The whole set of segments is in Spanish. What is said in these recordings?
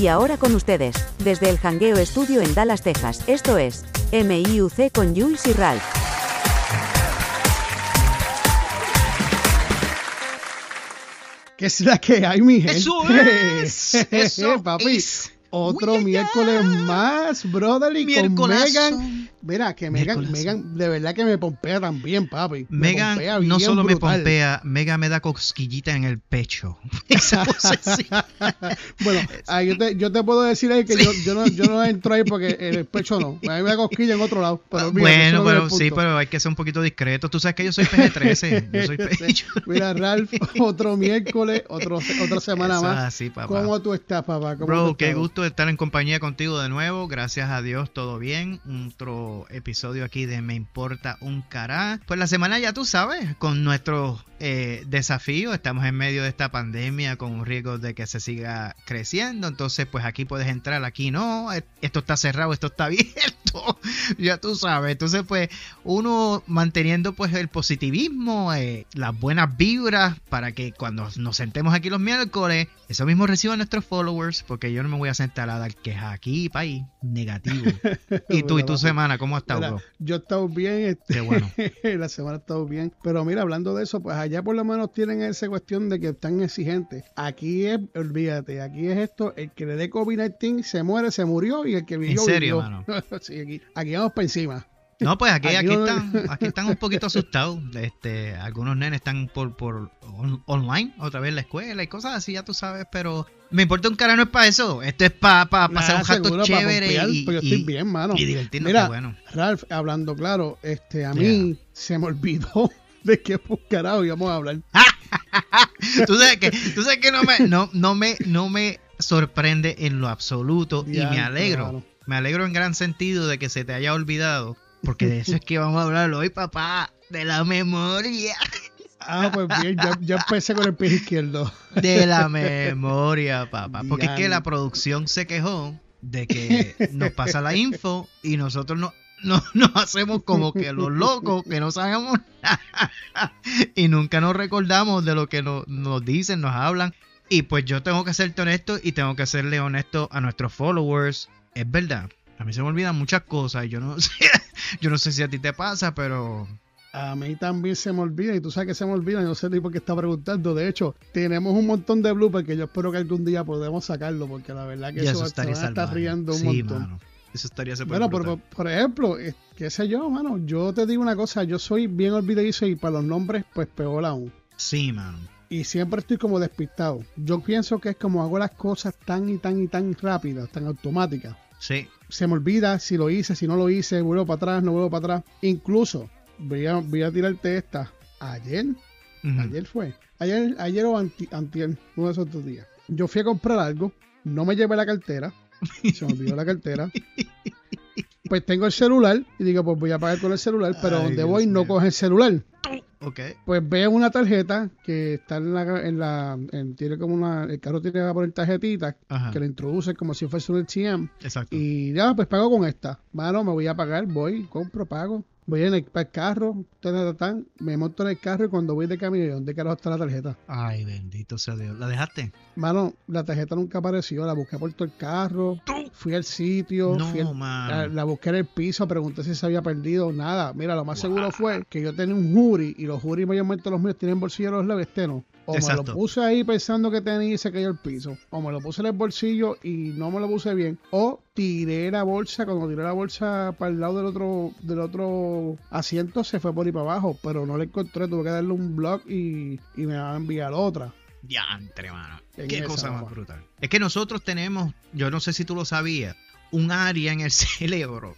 Y ahora con ustedes, desde el Hangueo Estudio en Dallas, Texas, esto es MIUC con Jules y Ralph. ¿Qué es la que hay, mi gente? Eso es. Eso papi. es. Otro miércoles más, brotherly, con Miércolazo. Megan. Mira, que Megan. Megan, de verdad que me pompea también, papi. Me Megan no solo me pompea, Megan me da cosquillita en el pecho. Esa cosa sí. bueno, yo, te, yo te puedo decir ahí que yo, yo, no, yo no entro ahí porque en el pecho no. A mí me da cosquilla en otro lado. Pero mira, bueno, pero sí, pero hay que ser un poquito discreto. Tú sabes que yo soy PG-13. Yo soy PG. Mira, Ralph, otro miércoles, otro, otra semana Eso más. así, papá. ¿Cómo tú estás, papá? ¿Cómo Bro, tú qué gusto estar en compañía contigo de nuevo. Gracias a Dios, todo bien. Episodio aquí de Me Importa un Cará. Pues la semana ya tú sabes, con nuestros eh, desafíos. Estamos en medio de esta pandemia con un riesgo de que se siga creciendo. Entonces, pues aquí puedes entrar, aquí no. Eh, Esto está cerrado, esto está abierto. ya tú sabes. Entonces, pues uno manteniendo pues el positivismo, eh, las buenas vibras para que cuando nos sentemos aquí los miércoles, eso mismo reciban nuestros followers, porque yo no me voy a sentar a dar quejas aquí, país, negativo. y tú y tu semana, ¿cómo has estado, Mira, yo he estado bien, este, Qué bueno. la semana he estado bien. Pero mira, hablando de eso, pues allá por lo menos tienen esa cuestión de que están exigentes. Aquí es, olvídate, aquí es esto, el que le dé COVID-19 se muere, se murió y el que vivió, serio, vivió. mano? sí, aquí, aquí vamos para encima. No, pues aquí, Aquí están, aquí están un poquito asustados. Este, algunos nenes están por, por on- online, otra vez en la escuela y cosas así, ya tú sabes, pero me importa un cara, no es para eso. Esto es para pasar Nada, un rato pa' chévere y, pues yo y- estoy bien, mano. y divertirnos, Mira, bueno. Ralph, hablando claro, este, a mí se me olvidó de qué carajo íbamos a hablar. tú sabes que, tú sabes que no me, no, no me, no me sorprende en lo absoluto y me alegro. Me alegro en gran sentido de que se te haya olvidado, porque de eso es que vamos a hablar hoy, papá, de la memoria. Ah, pues bien, ya, ya empecé con el pie izquierdo. De la memoria, papá. Porque es que la producción se quejó de que nos pasa la info y nosotros no, no, nos hacemos como que los locos que no sabemos nada y nunca nos recordamos de lo que nos, nos dicen, nos hablan. Y pues yo tengo que serte honesto y tengo que serle honesto a nuestros followers. Es verdad, a mí se me olvidan muchas cosas. y Yo no sé, yo no sé si a ti te pasa, pero A mí también se me olvida, y tú sabes que se me olvida, no sé ni por qué está preguntando. De hecho, tenemos un montón de bloopers que yo espero que algún día podamos sacarlo, porque la verdad que eso, eso estaría salvaje. riendo un Sí, montón. mano. Eso estaría súper Bueno, por, por ejemplo, qué sé yo, mano, yo te digo una cosa, yo soy bien olvidadizo y para los nombres, pues peor aún. Sí, mano. Y siempre estoy como despistado. Yo pienso que es como hago las cosas tan y tan y tan rápidas, tan automáticas. Sí. se me olvida si lo hice, si no lo hice, vuelvo para atrás, no vuelvo para atrás. Incluso, voy a, voy a tirarte esta. Ayer, ayer fue. Ayer, ayer o anti, antier, uno de esos dos días. Yo fui a comprar algo, no me llevé la cartera, se me olvidó la cartera. Pues tengo el celular y digo, pues voy a pagar con el celular, pero Ay, donde Dios voy no coge el celular. Ok. Pues veo una tarjeta que está en la, en la en- tiene como una, el carro tiene que poner tarjetita Ajá. que le introduce como si fuese un ATM. Exacto. Y ya, pues pago con esta. Mano, me voy a pagar, voy, compro, pago. Voy en el, para el carro, tan, me monto en el carro y cuando voy de camino, ¿dónde carajo está la tarjeta? Ay, bendito sea Dios. ¿La dejaste? Mano, la tarjeta nunca apareció, la busqué por todo el carro, fui al sitio, No, fui al- mano. la, la busqué en el piso, pregunté si se había perdido, nada. Mira, lo más Wow. seguro fue que yo tenía un jury y los jury mayormente los míos tienen bolsillo los labios, este no. O me lo puse ahí pensando que tenía y se cayó el piso. O me lo puse en el bolsillo y no me lo puse bien. O tiré la bolsa, cuando tiré la bolsa para el lado del otro, del otro asiento, se fue por ahí para abajo. Pero no la encontré, tuve que darle un blog y, y me va a enviar otra. Diantre, mano. En Qué cosa más brutal. Es que nosotros tenemos, yo no sé si tú lo sabías, un área en el cerebro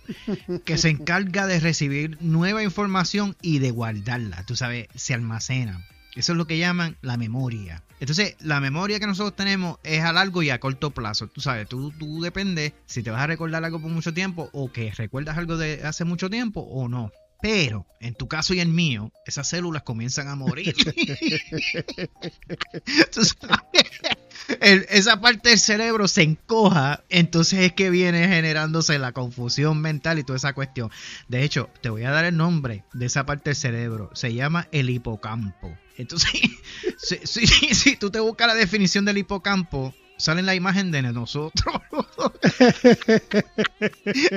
que se encarga de recibir nueva información y de guardarla. Tú sabes, se almacena. Eso es lo que llaman la memoria. Entonces, la memoria que nosotros tenemos es a largo y a corto plazo. Tú sabes, tú, tú depende si te vas a recordar algo por mucho tiempo o que recuerdas algo de hace mucho tiempo o no. Pero, en tu caso y en mío, esas células comienzan a morir. Tú esa parte del cerebro se encoja, entonces es que viene generándose la confusión mental y toda esa cuestión. De hecho, te voy a dar el nombre de esa parte del cerebro. Se llama el hipocampo. Entonces, si, si- si tú te buscas la definición del hipocampo, sale la imagen de nosotros.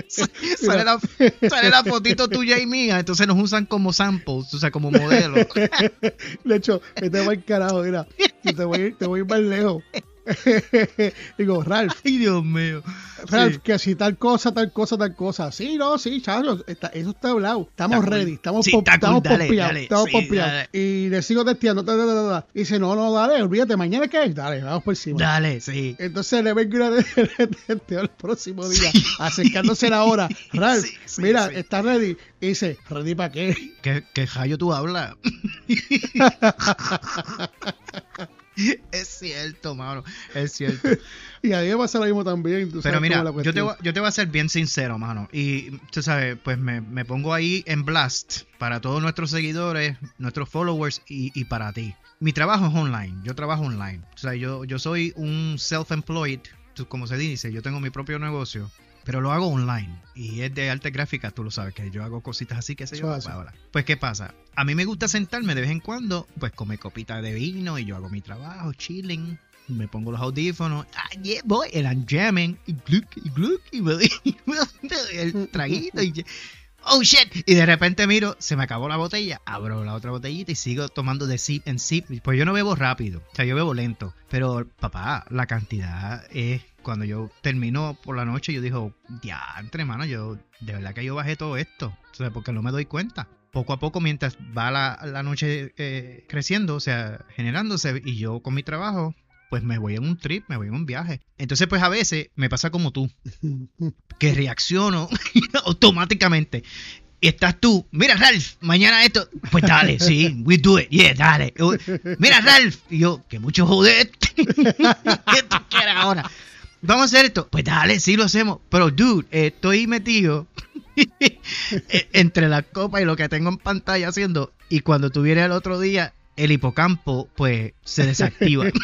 sale, la, sale la fotito tuya y mía, entonces nos usan como samples, o sea, como modelos. De hecho, este va el carajo, mira, te voy, te voy más lejos. Digo, Ralph. Ay, Dios mío. Ralph, que si tal cosa, tal cosa, tal cosa. Sí, no, sí, chacho, está, eso está hablado. Estamos ready, estamos, sí, pop, estamos dale, pompeados, dale, estamos sí. Y le sigo testeando. Y dice, no, no, dale, olvídate, mañana qué es, dale, vamos por encima. Dale, sí. Entonces le vengo una de testeo el próximo día, acercándose la hora. Ralph, mira, está ready. Y dice, ¿ready para qué? ¿Qué, qué rayo tú hablas? es cierto, mano. Es cierto. Y a mí me pasa lo mismo también. tú Pero sabes mira, yo te, voy, yo te voy a ser bien sincero, mano. Y tú sabes, pues me, me pongo ahí en blast para todos nuestros seguidores, nuestros followers y, y para ti. Mi trabajo es online. Yo trabajo online. O sea, yo, yo soy un self-employed, como se dice. Yo tengo mi propio negocio. Pero lo hago online. Y es de arte gráfica, tú lo sabes, que yo hago cositas así, que sé yo. Bla. Pues, ¿qué pasa? A mí me gusta sentarme de vez en cuando, pues comer copita de vino y yo hago mi trabajo, chilling. Me pongo los audífonos, ah, yeah, boy, and I'm jamming, y gluck, y gluck, y me doy el traguito, y oh shit, y de repente miro, se me acabó la botella, abro la otra botellita y sigo tomando de sip en sip, pues yo no bebo rápido, o sea, yo bebo lento, pero papá, la cantidad es, cuando yo termino por la noche, yo digo, ya, entre manos, yo, de verdad que yo bajé todo esto, o sea, porque no me doy cuenta poco a poco mientras va la, la noche eh, creciendo, o sea, generándose, y yo con mi trabajo, pues me voy en un trip, me voy en un viaje. Entonces, pues a veces me pasa como tú, que reacciono automáticamente. Y estás tú, mira Ralph, mañana esto, pues dale, sí, we do it, yeah, dale. Mira Ralph, y yo, que mucho joder, ¿qué tú quieres ahora? Vamos a hacer esto, pues dale, sí lo hacemos, pero dude, eh, estoy metido entre la copa y lo que tengo en pantalla haciendo, y cuando tú vienes el otro día, el hipocampo, pues, se desactiva.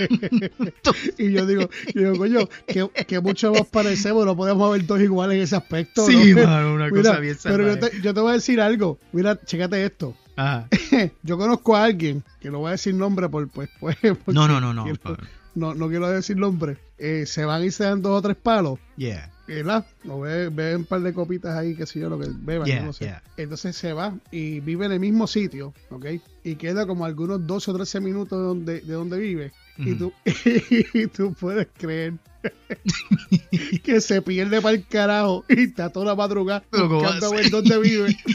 Y yo digo, yo digo, coño, que, que mucho nos parecemos, no podemos haber dos iguales en ese aspecto. Sí, ¿no? mano, una Mira, cosa bien Pero yo te, yo te voy a decir algo. Mira, chécate esto. Ajá. Yo conozco a alguien, que no voy a decir nombre por, pues, pues, No, no, no, no. quiero- no, no quiero decir nombre. Eh, se van y se dan dos o tres palos. Yeah. ¿verdad? No ve, ve un par de copitas ahí, qué sé yo, lo que beban, Yeah, yo no sé. yeah. Entonces se va y vive en el mismo sitio, ¿ok? Y queda como algunos 12 o 13 minutos de donde, de donde vive. Y, Ujú. tú, y tú puedes creer que se pierde para el carajo y está toda la madrugada Pero ¿cómo buscando a ver dónde vive.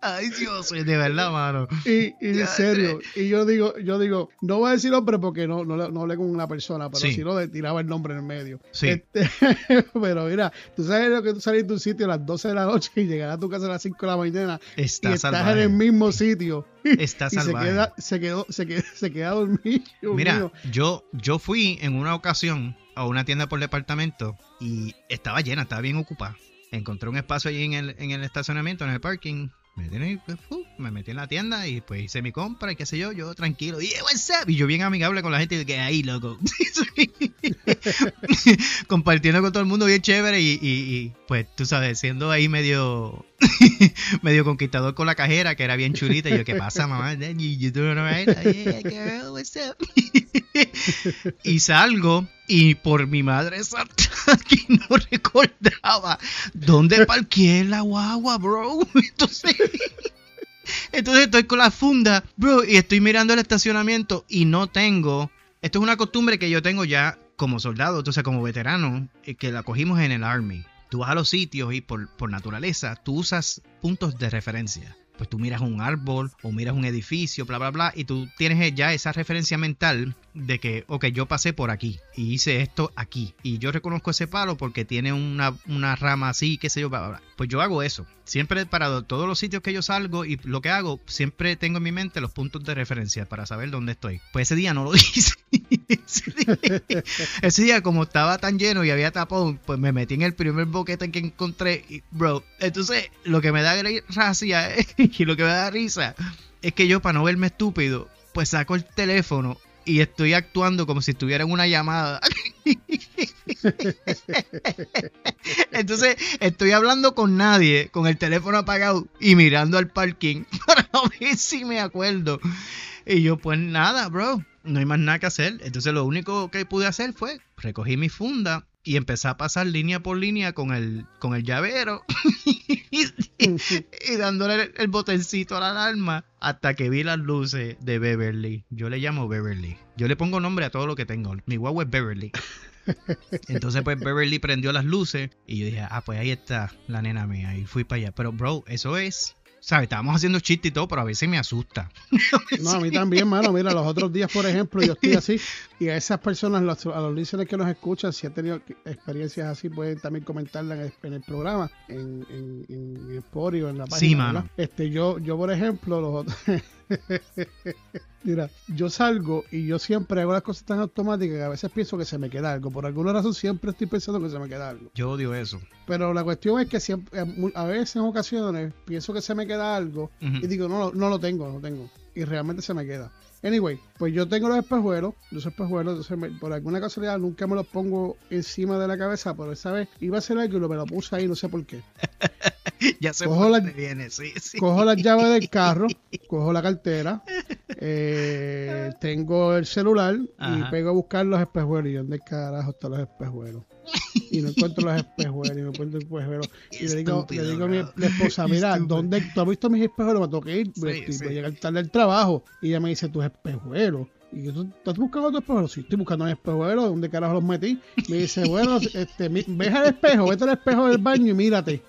Ay, Dios, de verdad, mano. Y, y en serio, y yo digo, yo digo, no voy a decir nombre porque no, no, le- no hablé con una persona, pero Sí. si no, le tiraba el nombre en el medio. Sí. Este, pero mira, tú sabes lo que tú salís de un sitio a las 12 de la noche y llegar a tu casa a las 5 de la mañana Está y estás salvaje. en el mismo sitio Está y se salvaje. queda, se quedó, se queda, se queda dormido. Mira, mío. yo, yo fui en una ocasión a una tienda por departamento y estaba llena, estaba bien ocupada. Encontré un espacio allí en el, en el estacionamiento, en el parking. Me metí, en, pues, me metí en la tienda y pues hice mi compra y qué sé yo, yo tranquilo. Y, y yo bien amigable con la gente y que ahí, loco. Compartiendo con todo el mundo bien chévere y, y- y, pues tú sabes, siendo ahí medio medio conquistador con la cajera, que era bien chulita. Y yo, ¿qué pasa, mamá? You, doing alright? Yeah, girl, what's up? y salgo y por mi madre santa que no recordaba dónde parqué la guagua, bro. Entonces, entonces estoy con la funda, bro, y estoy mirando el estacionamiento y no tengo. Esto es una costumbre que yo tengo ya como soldado, entonces como veterano, eh, que la cogimos en el Army. Tú vas a los sitios y por, por naturaleza tú usas puntos de referencia. Pues tú miras un árbol o miras un edificio, bla, bla, bla, y tú tienes ya esa referencia mental de que, ok, yo pasé por aquí y hice esto aquí. Y yo reconozco ese palo porque tiene una, una rama así, qué sé yo, bla, bla, bla. Pues yo hago eso. Siempre para todos los sitios que yo salgo y lo que hago, siempre tengo en mi mente los puntos de referencia para saber dónde estoy. Pues ese día no lo hice. ese, día, como estaba tan lleno y había tapón, pues me metí en el primer boquete que encontré. Y, bro, entonces lo que me da gracia y lo que me da risa es que yo, para no verme estúpido, pues saco el teléfono y estoy actuando como si estuviera en una llamada. Entonces estoy hablando con nadie, con el teléfono apagado y mirando al parking para ver si me acuerdo. Y yo, pues nada, bro. no hay más nada que hacer. Entonces lo único que pude hacer fue recogí mi funda y empecé a pasar línea por línea con el, con el llavero y, y dándole el, el botoncito a la alarma hasta que vi las luces de Beverly. Yo le llamo Beverly. Yo le pongo nombre a todo lo que tengo. Mi guagua es Beverly. Entonces, pues Beverly prendió las luces y yo dije, ah, pues ahí está la nena mía. Y fui para allá. Pero, bro, eso es. ¿Sabes? Estábamos haciendo chiste y todo, pero a veces me asusta. No, a mí también, mano. Mira, los otros días, por ejemplo, yo estoy así. Y a esas personas, los- a los listeners que nos escuchan, si han tenido experiencias así, pueden también comentarla en el, en el programa, en, en, en, en Spotify en la página. Sí, mano. Este, yo, yo, por ejemplo, los otros. Mira, yo salgo y yo siempre hago las cosas tan automáticas que a veces pienso que se me queda algo. Por alguna razón siempre estoy pensando que se me queda algo. Yo odio eso. Pero la cuestión es que siempre, a veces en ocasiones pienso que se me queda algo y digo, no, no lo tengo, no lo tengo. Y realmente se me queda. Anyway, pues yo tengo los espejuelos, los espejuelos, entonces me- por alguna casualidad nunca me los pongo encima de la cabeza, pero esa vez iba a hacer algo y lo, me lo puse ahí, no sé por qué. ya sé Cojo la- viene, sí, sí. Cojo las llaves del carro, cojo la cartera, eh, tengo el celular y pego a buscar los espejuelos. ¿Y dónde carajo están los espejuelos? Y no encuentro los espejuelos, y no encuentro los espejuelos. Y le digo, le digo a mi la esposa, mira. ¿dónde tú has visto mis espejuelos? Me tengo que ir, sí. voy a llegar tarde al trabajo. Y ella me dice, tus espejuelos. Y yo, ¿tú estás buscando tus espejuelos? Sí, estoy buscando mis espejuelos. ¿Dónde carajo los metí? Me dice, bueno, este, mi- ves al espejo, vete al espejo del baño y mírate.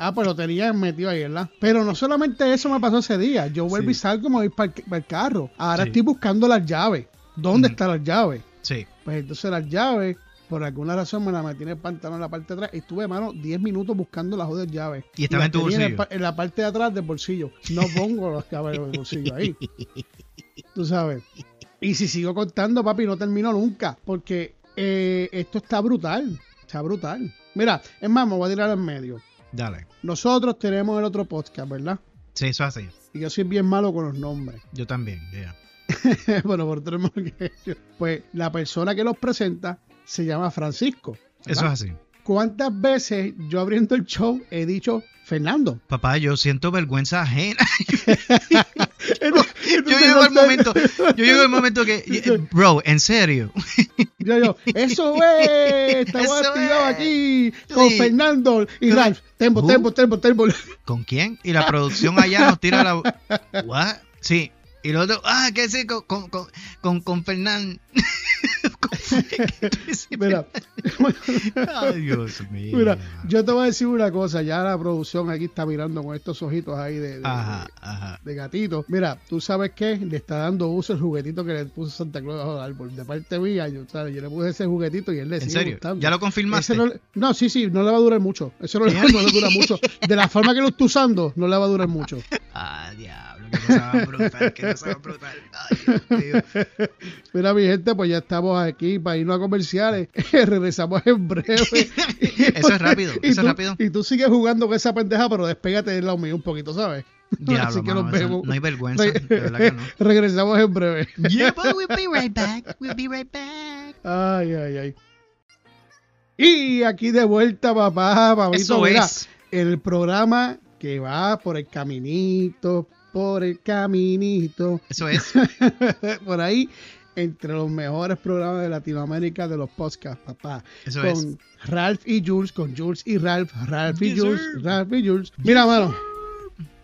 Ah, pues lo tenía metido ahí, ¿verdad? Pero no solamente eso me pasó ese día. Yo vuelvo Sí. y salgo me voy para el, para el carro. Ahora Sí. estoy buscando las llaves. ¿Dónde están las llaves? Sí. Pues entonces las llaves, por alguna razón me las metí en el pantalón en la parte de atrás. Y estuve, mano, 10 minutos buscando las joder llaves. Y estaba en tu el bolsillo. pa- En, la parte de atrás del bolsillo. No pongo las llaves en el bolsillo ahí. Tú sabes. Y si sigo contando, papi, no termino nunca. Porque eh, esto está brutal. Está brutal. Mira, es más, me voy a tirar en medio. Dale. Nosotros tenemos el otro podcast, ¿verdad? Sí, eso es así. Y yo soy bien malo con los nombres. Yo también, yeah. bueno, por tenemos que yo. Pues la persona que los presenta se llama Francisco. Eso es así. ¿Cuántas veces yo abriendo el show he dicho Fernando? Papá, yo siento vergüenza ajena. Yo llego al sé, momento, yo llego al momento que, eh, bro, en serio. Yo, yo, eso es, estamos activados es. aquí con Sí. Fernando y Ralph. Tempo, tempo, tempo, tempo. ¿Con quién? Y la producción allá nos tira la. ¿What? Sí. Y el otro, ah, ¿qué sí? Con, con, con, con, Fernán. Mira, Ay, Dios mío. mira, yo te voy a decir una cosa, ya la producción aquí está mirando con estos ojitos ahí de, de- Ajá, ajá. de gatito. Mira, tú sabes qué, le está dando uso el juguetito que le puso Santa Claus bajo el árbol. De parte mía, yo, ¿sabes? yo le puse ese juguetito y él le ¿En sigue serio? gustando. ¿Ya lo confirmaste? No, sí, sí, no le va a durar mucho. Eso no le, no le dura mucho. De la forma que lo está usando, no le va a durar mucho. Ah, diablo, que cosa más brutal, que cosa más brutal. Ay, Dios mío. Mira, mi gente, pues ya estamos aquí para irnos a comerciales. Regresamos en breve. Eso es rápido, Y eso tú- es rápido. Y tú sigues jugando con esa pendeja, pero despégate del lado mío un poquito, ¿sabes? Diablo, Así que mano, nos vemos. no hay vergüenza, de verdad que no. Regresamos en breve. Yeah, but we'll be right back. We'll be right back. Ay, ay, ay. Y aquí de vuelta, papá, papito. Eso mira, es. el programa que va por el caminito, por el caminito, Eso es. por ahí, entre los mejores programas de Latinoamérica de los podcasts, papá. Eso es. con Ralph y Jules, con Jules y Ralph, Ralph y Yes, Jules, sir. Ralph y Jules. Mira, mano,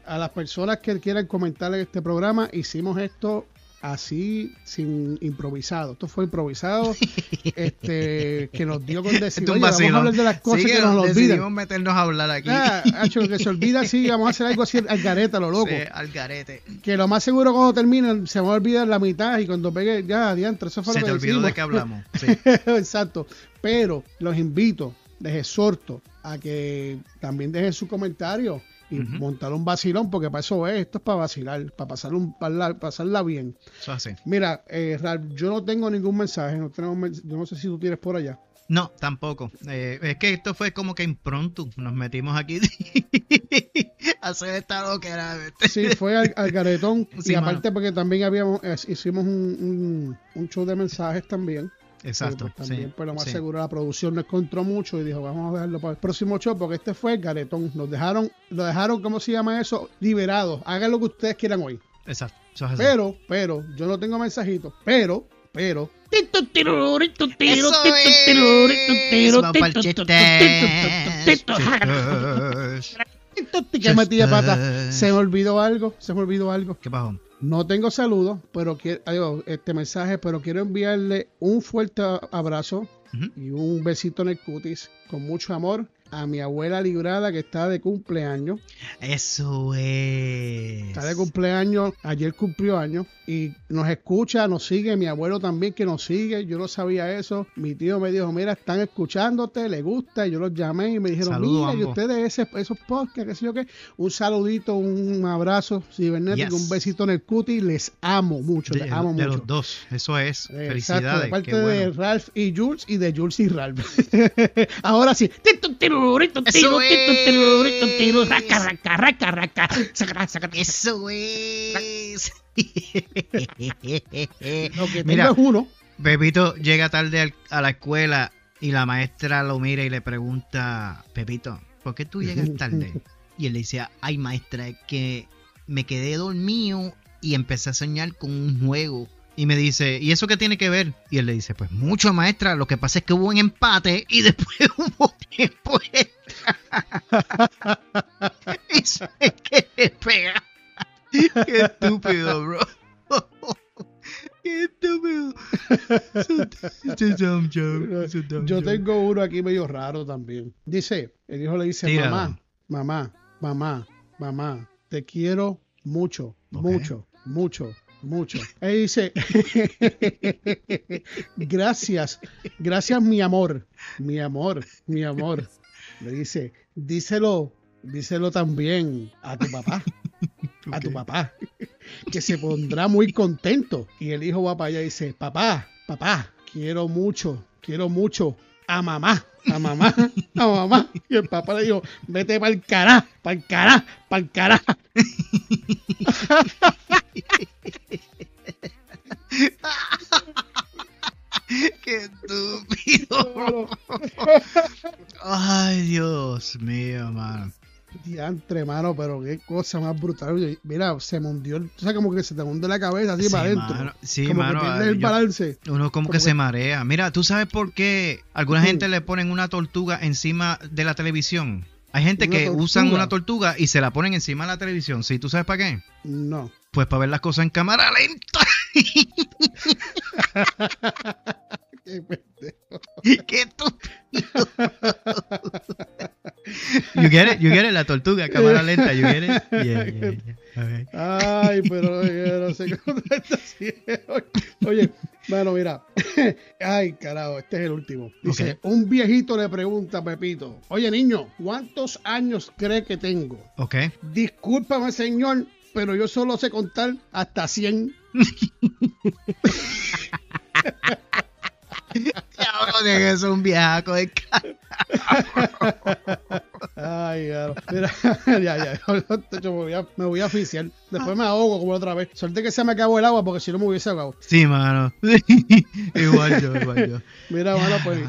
a las personas que quieran comentar en este programa, hicimos esto así, sin improvisado. Esto fue improvisado, este, que nos dio con decir, "Oye, vamos a hablar de las cosas Sí que nos olvidan. decidimos meternos a hablar aquí. Ah, hacho, que se olvida así, vamos a hacer algo así al gareta, lo loco. Sí, al garete. Que lo más seguro cuando terminen se va a olvidar la mitad y cuando pegue, ya, adiante, eso fue Se lo te que olvidó decimos. de qué hablamos. Sí. Exacto. Pero los invito, les exhorto a que también dejen su comentario y Ujú. montar un vacilón, porque para eso es, esto es para vacilar, para pasar un, para pasarla bien. Eso así. Mira, eh, Ralph, yo no tengo ningún mensaje, no tenemos, no sé si tú tienes por allá. No, tampoco. Eh, es que esto fue como que impromptu. Nos metimos aquí a hacer esta loquera. Sí, fue al, al garetón Sí, y aparte porque también habíamos, hicimos un, un- un show de mensajes también. Exacto. Pues, también, sí, pues lo más sí. seguro la producción no encontró mucho y dijo, vamos a dejarlo para el próximo show porque este fue el garetón. Nos dejaron, lo dejaron, ¿cómo se llama eso? Liberados. Hagan lo que ustedes quieran hoy. Exacto. Eso es así. Pero, pero, yo no tengo mensajitos, pero pero. Se me olvidó algo, se me olvidó algo. ¿Qué pasó? No tengo saludos, pero quiero este mensaje, pero quiero enviarle un fuerte abrazo y un besito en el cutis con mucho amor a mi abuela librada que está de cumpleaños. Eso es. Está de cumpleaños, ayer cumplió años y nos escucha, nos sigue, mi abuelo también que nos sigue, yo no sabía eso, mi tío me dijo, mira, están escuchándote, le gusta, y yo los llamé y me dijeron, Saludos mira, y ustedes ese, esos podcasts, qué sé yo qué, un saludito, un abrazo cibernético, Yes. un besito en el cuti, les amo mucho, De, les amo de mucho. los dos. Eso es. Exacto, Felicidades. de parte qué de bueno. Ralph y Jules y de Jules y Ralph. Ahora sí. Eso es. Mira, uno. Pepito llega tarde a la escuela y la maestra lo mira y le pregunta, Pepito, ¿por qué tú llegas tarde? Y él le dice, ay maestra, es que me quedé dormido y empecé a soñar con un juego. Y me dice, ¿y eso qué tiene que ver? Y él le dice, pues mucho maestra, lo que pasa es que hubo un empate y después hubo tiempo extra". Que le pega. Qué estúpido, bro. Qué estúpido. Yo tengo uno aquí medio raro también. Dice, el hijo le dice, Tíralo. mamá, mamá, mamá, mamá, te quiero mucho, mucho, mucho, mucho. Él dice, gracias, gracias mi amor, mi amor, mi amor. Le dice, díselo, díselo también a tu papá, a tu papá, que se pondrá muy contento. Y el hijo va para allá y dice, papá, papá, quiero mucho, quiero mucho a mamá, a mamá, a mamá. Y el papá le dijo, vete para el cará, para el cará, para el cará. Qué estúpido. Ay, Dios mío, mano. Diantre, mano, pero qué cosa más brutal. Mira, se me hundió, el- o sea, como que se te hunde la cabeza así Sí, para adentro. mano. Sí, como mano, que pierdes el yo- balance. Uno como Como que que- se marea. Mira, ¿tú sabes por qué alguna gente le ponen una tortuga encima de la televisión? Hay gente ¿Una que tortuga? usan una tortuga y se la ponen encima de la televisión. ¿Sí? ¿Tú sabes para qué? No. Pues para ver las cosas en cámara lenta. you get it? You get it? La tortuga, cámara lenta. You get it? Yeah, yeah, yeah. Okay. Ay, pero yo no sé cómo. Oye, bueno, mira. Ay, carajo, este es el último. Dice, un viejito le pregunta a Pepito, oye niño, ¿cuántos años cree que tengo? Ok. Discúlpame, señor, pero yo solo sé contar hasta 100. Cabrón, es un viaco de Ay, ya, mira, ya, ya, yo me voy a, me voy a asfixiar. Después me ahogo como otra vez. Suerte que se me acabó el agua porque si no me hubiese ahogado. Sí, mano. igual yo, igual yo. Mira, mano, pues.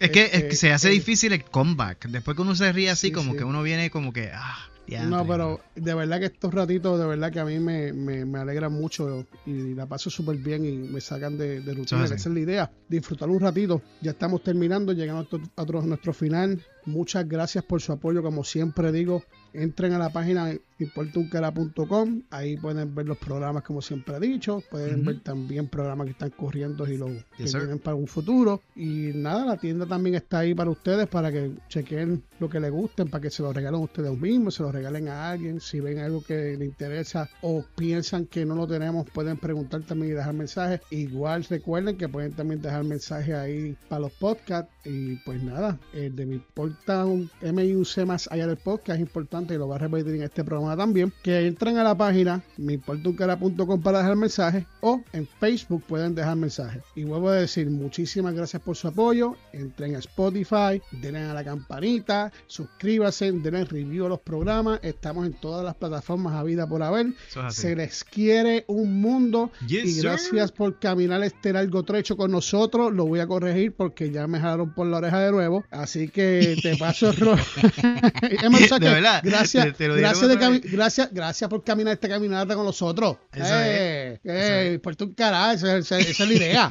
Es que, es este, que se hace eh, difícil el comeback. Después que uno se ríe así, Sí, como sí. que uno viene como que. Ah, diantre, No, mano. pero de verdad que estos ratitos, de verdad que a mí me, me, me alegran mucho y la paso súper bien y me sacan de, de rutina. Esa es la idea, disfrutar un ratito. Ya estamos terminando, llegando a, a nuestro final. Muchas gracias por su apoyo, como siempre digo. Entren a la página importuncara.com, ahí pueden ver los programas como siempre he dicho, pueden ver también programas que están corriendo y los que Yes, sir. vienen para un futuro. Y nada, la tienda también está ahí para ustedes, para que chequen lo que les gusten, para que se lo regalen ustedes mismos, se lo regalen a alguien. Si ven algo que les interesa o piensan que no lo tenemos, pueden preguntar también y dejar mensajes. Igual recuerden que pueden también dejar mensajes ahí para los podcasts. Y pues nada, el de mi importa un MIUC más allá del podcast es importante y lo va a repetir en este programa también. Que entren a la página meimportuncara.com para dejar mensajes o en Facebook pueden dejar mensajes. Y vuelvo a decir muchísimas gracias por su apoyo. Entren a Spotify, denle a la campanita, suscríbanse, denle review a los programas. Estamos en todas las plataformas a vida por haber. Es. Se les quiere un mundo Yes, y sir. gracias por caminar este largo trecho con nosotros. Lo voy a corregir porque ya me jalaron por la oreja de nuevo. Así que te paso el rol. Verdad, Gracias, te- te gracias, de. Gracias, gracias por caminar esta caminata con nosotros. Eso eh, es, eh, eso es. Importa un carajo, esa, esa- esa es la idea.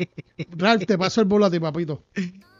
Ralph, te paso el bolo a ti, papito.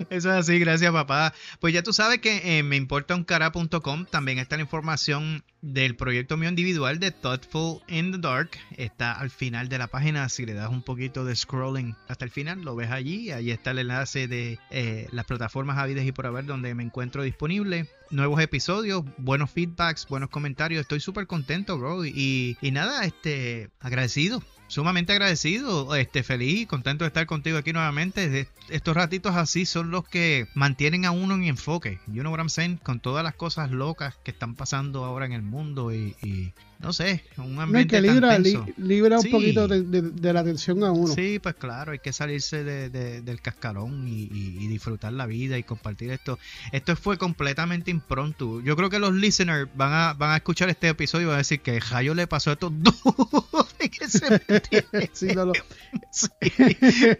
Eso es así, gracias papá. Pues ya tú sabes que en meimportauncara.com también está la información del proyecto mío individual de Thoughtful in the Dark. Está al final de la página, si le das un poquito de scrolling hasta el final, lo ves allí. Ahí está el enlace de eh, las plataformas Avides y por haber donde me encuentro disponible. Nuevos episodios, buenos feedbacks, buenos comentarios. Estoy súper contento, bro. Y, y nada, este, agradecido sumamente agradecido, este feliz, contento de estar contigo aquí nuevamente. Estos ratitos así son los que mantienen a uno en enfoque. You know what I'm saying? Con todas las cosas locas que están pasando ahora en el mundo y, y no sé, un No, es ambiente que tan libra, tenso. li- libra un poquito de, de- de la atención a uno. Sí, pues claro, hay que salirse de- de- del cascarón y, y- y disfrutar la vida y compartir esto. Esto fue completamente impronto. Yo creo que los listeners van a, van a escuchar este episodio y van a decir que Jayo le pasó a estos dos ese Sí, no, no. Sí.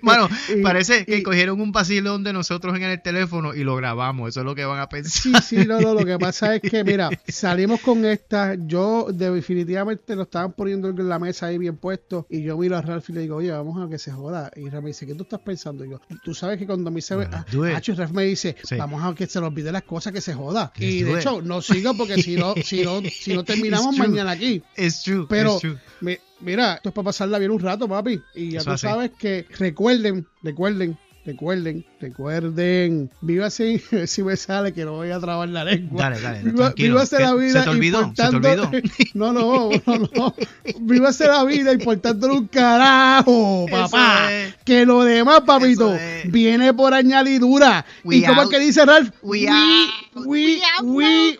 Mano, Y- parece que y- cogieron un vacilón de nosotros en el teléfono y lo grabamos. Eso es lo que van a pensar. Sí, sí, no, no, lo que pasa es que, mira, salimos con esta, yo definitivamente lo estaban poniendo en la mesa ahí bien puesto, y yo miro a Ralph y le digo, oye, vamos a que se joda, y Ralph me dice, ¿qué tú estás pensando? Y yo, tú sabes que cuando a mí se ve, ah, Ralph me dice, Sí. vamos a que se le olvide las cosas, que se joda, Let's y de hecho, no sigo porque si no, si no, si no terminamos mañana aquí. Es true, Pero, it's true. mi- mira, esto es para pasarla bien un rato, papi. Y ya Eso tú así. sabes que recuerden, recuerden, recuerden, recuerden. Viva así, si me sale que no voy a trabar la lengua. Dale, dale, Viva, vívase la vida. ¿Se te olvidó? ¿Se te olvidó? No, no, no, no. Vívase la vida importándole un carajo, papá. es. Que lo demás, papito, es. viene por añadidura. We ¿Y cómo es out. que dice Ralph? We we, out. we, We out, we,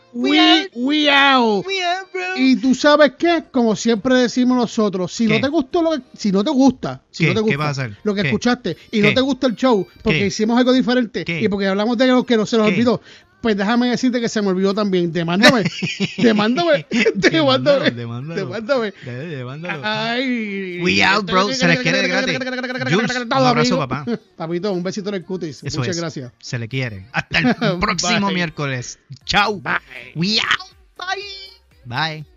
bro. We we, out. out. Y tú sabes qué, como siempre decimos nosotros, si ¿Qué? no te gustó lo que, si no te gusta, si ¿Qué? no te ¿Qué gusta vas a hacer? lo que ¿Qué? escuchaste y ¿Qué? no te gusta el show porque ¿Qué? Hicimos algo diferente ¿Qué? y porque hablamos de lo que no se nos ¿Qué? olvidó, pues déjame decirte que se me olvidó también. Demándame, demándame, demándame, demándame. Dale, demándalo. Ay. We out, bro. Se les quiere de gratis. Jules, un abrazo, papá. Papito, un besito en el cutis. Eso Muchas es. gracias. Se le quiere. Hasta el próximo miércoles. Chao. Bye. We out. Bye. Bye.